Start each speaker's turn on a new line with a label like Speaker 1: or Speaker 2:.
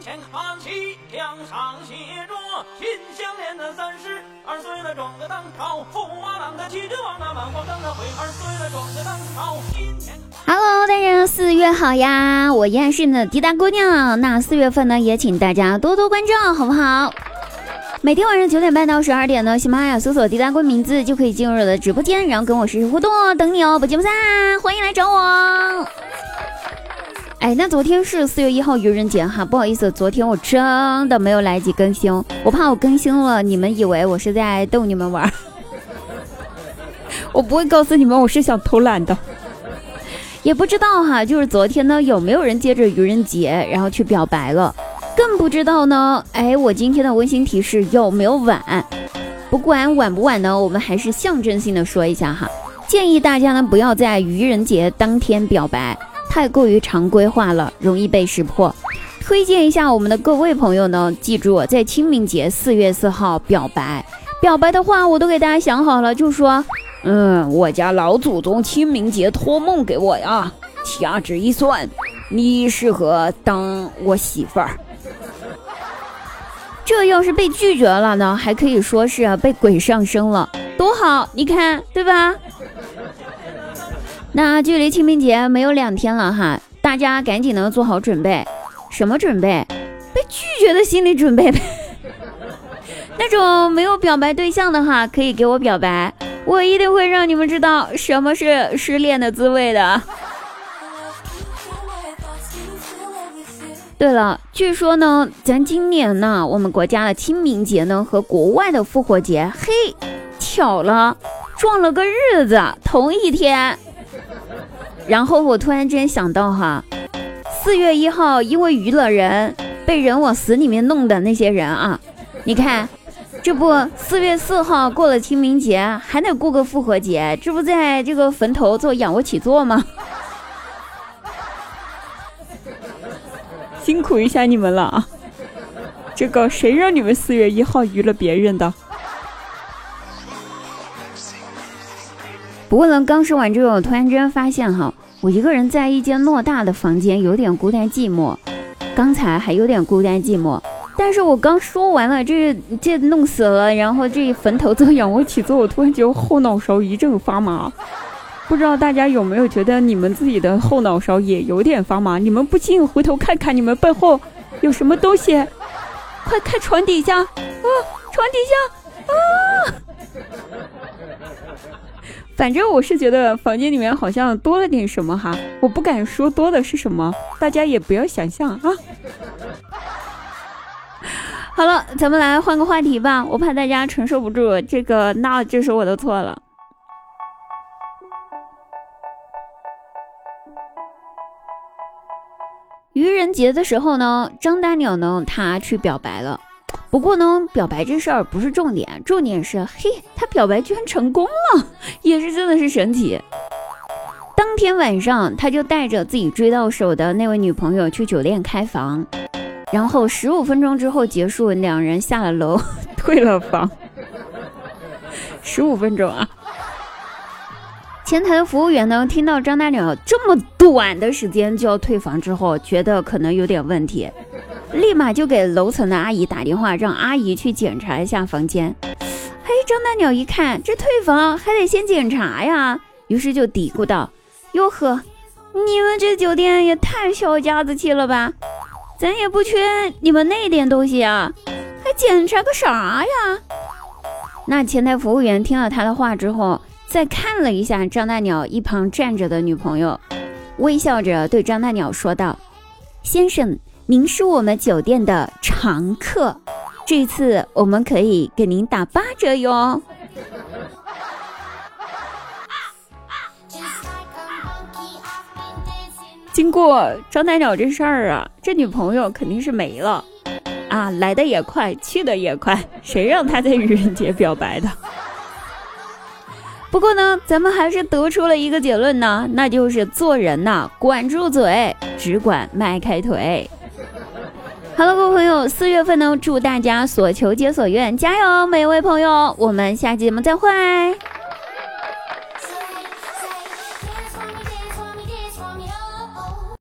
Speaker 1: 前看齐，墙上写着“心相连”的三十二岁了，撞个当朝，驸马郎的骑着王那满皇上的会二岁了，撞个当朝。
Speaker 2: Hello，大家四月好呀！我依然是你的滴答姑娘。那四月份呢，也请大家多多关照，好不好？每天晚上九点半到十二点呢，喜马拉雅搜索“滴答姑名字就可以进入我的直播间，然后跟我实时互动哦，等你哦，不见不散，欢迎来找我。哎，那昨天是四月一号愚人节哈，不好意思，昨天我真的没有来及更新，我怕我更新了，你们以为我是在逗你们玩，我不会告诉你们我是想偷懒的，也不知道哈，就是昨天呢有没有人接着愚人节然后去表白了，更不知道呢，哎，我今天的温馨提示有没有晚？不管晚不晚呢，我们还是象征性的说一下哈，建议大家呢不要在愚人节当天表白。太过于常规化了，容易被识破。推荐一下我们的各位朋友呢，记住在清明节四月四号表白。表白的话我都给大家想好了，就说，嗯，我家老祖宗清明节托梦给我呀，掐指一算，你适合当我媳妇儿。这要是被拒绝了呢，还可以说是被鬼上身了，多好，你看对吧？那距离清明节没有两天了哈，大家赶紧的做好准备，什么准备？被拒绝的心理准备呗。那种没有表白对象的哈，可以给我表白，我一定会让你们知道什么是失恋的滋味的。对了，据说呢，咱今年呢，我们国家的清明节呢和国外的复活节，嘿，巧了，撞了个日子，同一天。然后我突然间想到哈，四月一号因为娱乐人被人往死里面弄的那些人啊，你看，这不四月四号过了清明节，还得过个复活节，这不在这个坟头做仰卧起坐吗？辛苦一下你们了啊！这个谁让你们四月一号娱乐别人的？不过呢，刚说完之后，我突然之间发现哈，我一个人在一间偌大的房间，有点孤单寂寞。刚才还有点孤单寂寞，但是我刚说完了，这这弄死了，然后这坟头做仰卧起坐，我突然觉得后脑勺一阵发麻。不知道大家有没有觉得你们自己的后脑勺也有点发麻？你们不信，回头看看你们背后有什么东西，快看床底下啊，床底下啊。反正我是觉得房间里面好像多了点什么哈，我不敢说多的是什么，大家也不要想象啊。好了，咱们来换个话题吧，我怕大家承受不住这个，那就是我的错了。愚人节的时候呢，张大鸟呢，他去表白了。不过呢，表白这事儿不是重点，重点是嘿，他表白居然成功了，也是真的是神奇。当天晚上，他就带着自己追到手的那位女朋友去酒店开房，然后十五分钟之后结束，两人下了楼 退了房。十五分钟啊！前台的服务员呢，听到张大鸟这么短的时间就要退房之后，觉得可能有点问题。立马就给楼层的阿姨打电话，让阿姨去检查一下房间。嘿，张大鸟一看这退房还得先检查呀，于是就嘀咕道：“哟呵，你们这酒店也太小家子气了吧？咱也不缺你们那点东西啊，还检查个啥呀？”那前台服务员听了他的话之后，再看了一下张大鸟一旁站着的女朋友，微笑着对张大鸟说道：“先生。”您是我们酒店的常客，这次我们可以给您打八折哟。经过张大鸟这事儿啊，这女朋友肯定是没了啊，来的也快，去的也快，谁让他在愚人节表白的？不过呢，咱们还是得出了一个结论呢，那就是做人呐，管住嘴，只管迈开腿。好了，各位朋友，四月份呢，祝大家所求皆所愿，加油！每一位朋友，我们下期节目再会。